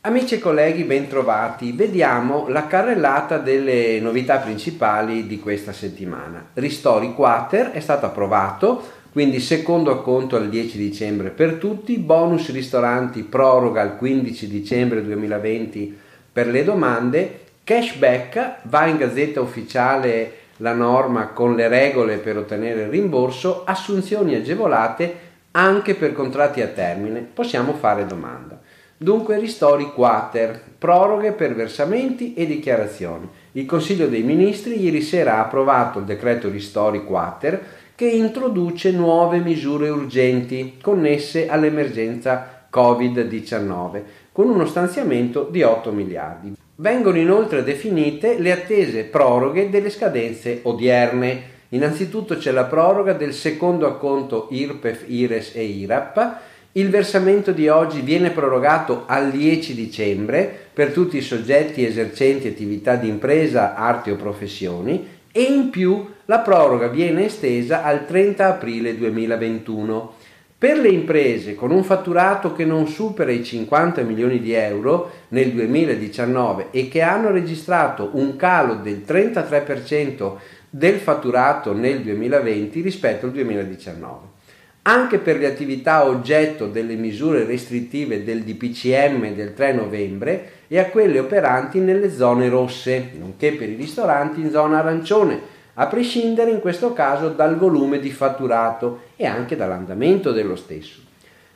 Amici e colleghi, bentrovati. Vediamo la carrellata delle novità principali di questa settimana. Ristori Quater è stato approvato, quindi secondo acconto al 10 dicembre per tutti, bonus ristoranti proroga al 15 dicembre 2020 per le domande, cashback va in gazzetta ufficiale la norma con le regole per ottenere il rimborso, assunzioni agevolate anche per contratti a termine. Possiamo fare domanda. Dunque ristori quater, proroghe per versamenti e dichiarazioni. Il Consiglio dei Ministri ieri sera ha approvato il decreto ristori quater che introduce nuove misure urgenti connesse all'emergenza Covid-19 con uno stanziamento di 8 miliardi. Vengono inoltre definite le attese proroghe delle scadenze odierne. Innanzitutto c'è la proroga del secondo acconto IRPEF, IRES e IRAP il versamento di oggi viene prorogato al 10 dicembre per tutti i soggetti esercenti attività di impresa, arti o professioni e in più la proroga viene estesa al 30 aprile 2021. Per le imprese con un fatturato che non supera i 50 milioni di euro nel 2019 e che hanno registrato un calo del 33% del fatturato nel 2020 rispetto al 2019 anche per le attività oggetto delle misure restrittive del DPCM del 3 novembre e a quelle operanti nelle zone rosse, nonché per i ristoranti in zona arancione, a prescindere in questo caso dal volume di fatturato e anche dall'andamento dello stesso.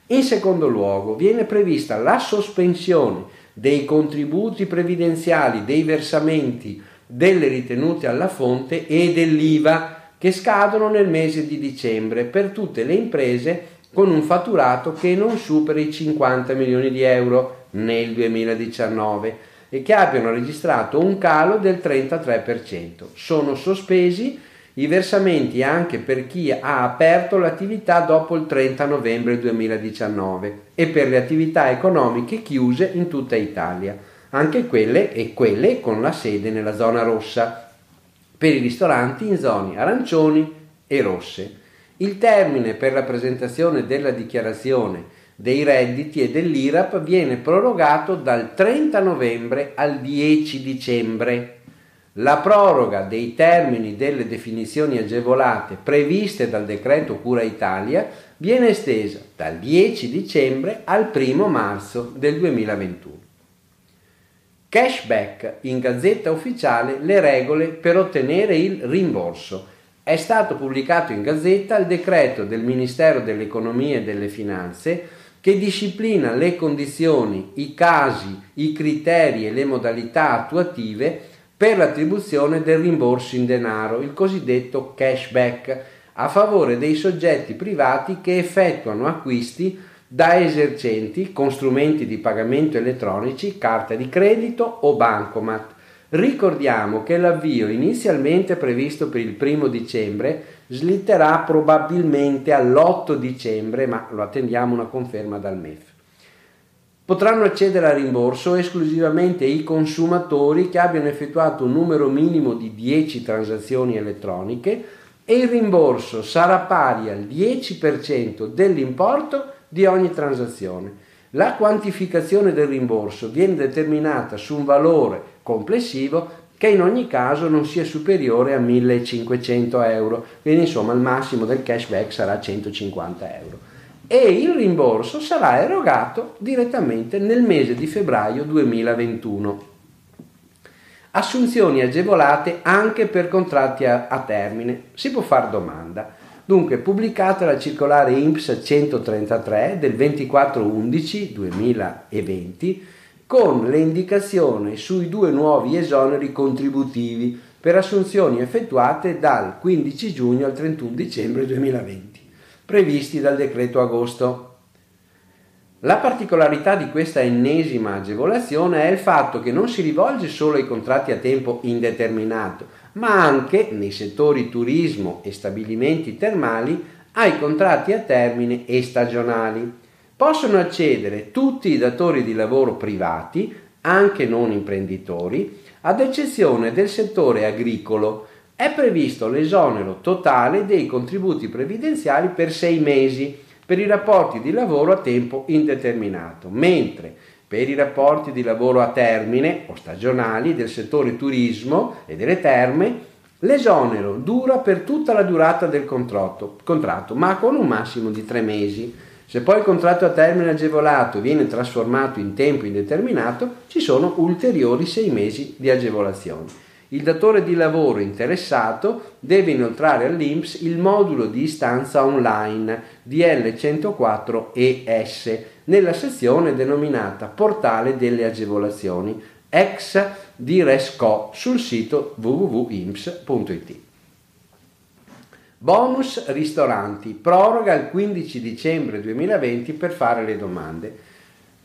In secondo luogo viene prevista la sospensione dei contributi previdenziali, dei versamenti, delle ritenute alla fonte e dell'IVA che scadono nel mese di dicembre per tutte le imprese con un fatturato che non superi i 50 milioni di euro nel 2019 e che abbiano registrato un calo del 33%. Sono sospesi i versamenti anche per chi ha aperto l'attività dopo il 30 novembre 2019 e per le attività economiche chiuse in tutta Italia, anche quelle e quelle con la sede nella zona rossa per i ristoranti in zone arancioni e rosse. Il termine per la presentazione della dichiarazione dei redditi e dell'IRAP viene prorogato dal 30 novembre al 10 dicembre. La proroga dei termini delle definizioni agevolate previste dal decreto Cura Italia viene estesa dal 10 dicembre al 1 marzo del 2021. Cashback in Gazzetta Ufficiale le regole per ottenere il rimborso. È stato pubblicato in Gazzetta il decreto del Ministero dell'Economia e delle Finanze che disciplina le condizioni, i casi, i criteri e le modalità attuative per l'attribuzione del rimborso in denaro, il cosiddetto cashback, a favore dei soggetti privati che effettuano acquisti da esercenti con strumenti di pagamento elettronici, carta di credito o bancomat. Ricordiamo che l'avvio inizialmente previsto per il primo dicembre slitterà probabilmente all'8 dicembre, ma lo attendiamo una conferma dal MEF. Potranno accedere al rimborso esclusivamente i consumatori che abbiano effettuato un numero minimo di 10 transazioni elettroniche e il rimborso sarà pari al 10% dell'importo di ogni transazione. La quantificazione del rimborso viene determinata su un valore complessivo che in ogni caso non sia superiore a 1500 euro, quindi insomma il massimo del cashback sarà 150 euro. E il rimborso sarà erogato direttamente nel mese di febbraio 2021. Assunzioni agevolate anche per contratti a, a termine. Si può fare domanda. Dunque, pubblicata la circolare INPS 133 del 24-11-2020 con le indicazioni sui due nuovi esoneri contributivi per assunzioni effettuate dal 15 giugno al 31 dicembre 2020, previsti dal decreto agosto. La particolarità di questa ennesima agevolazione è il fatto che non si rivolge solo ai contratti a tempo indeterminato, ma anche nei settori turismo e stabilimenti termali ai contratti a termine e stagionali. Possono accedere tutti i datori di lavoro privati, anche non imprenditori, ad eccezione del settore agricolo. È previsto l'esonero totale dei contributi previdenziali per sei mesi per i rapporti di lavoro a tempo indeterminato, mentre per i rapporti di lavoro a termine o stagionali del settore turismo e delle terme l'esonero dura per tutta la durata del contratto, contratto ma con un massimo di tre mesi. Se poi il contratto a termine agevolato viene trasformato in tempo indeterminato, ci sono ulteriori sei mesi di agevolazione il datore di lavoro interessato deve inoltrare all'INPS il modulo di istanza online DL104ES nella sezione denominata Portale delle agevolazioni ex di Resco sul sito www.imps.it. Bonus ristoranti, proroga il 15 dicembre 2020 per fare le domande.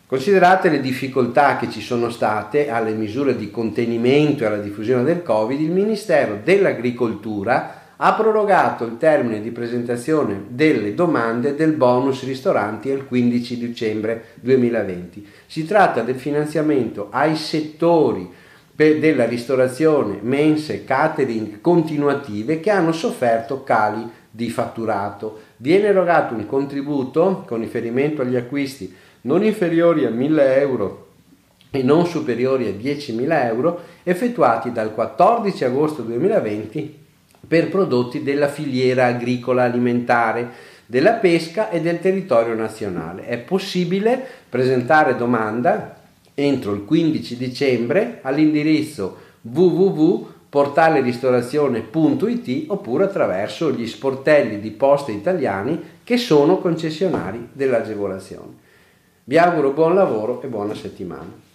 Considerate le difficoltà che ci sono state alle misure di contenimento e alla diffusione del Covid, il Ministero dell'Agricoltura ha prorogato il termine di presentazione delle domande del bonus ristoranti al 15 dicembre 2020. Si tratta del finanziamento ai settori della ristorazione, mense, catering continuative che hanno sofferto cali di fatturato. Viene erogato un contributo con riferimento agli acquisti non inferiori a 1000 euro e non superiori a 10.000 euro effettuati dal 14 agosto 2020 per prodotti della filiera agricola alimentare, della pesca e del territorio nazionale. È possibile presentare domanda entro il 15 dicembre all'indirizzo www.portaleristorazione.it oppure attraverso gli sportelli di poste italiani che sono concessionari dell'agevolazione. Vi auguro buon lavoro e buona settimana.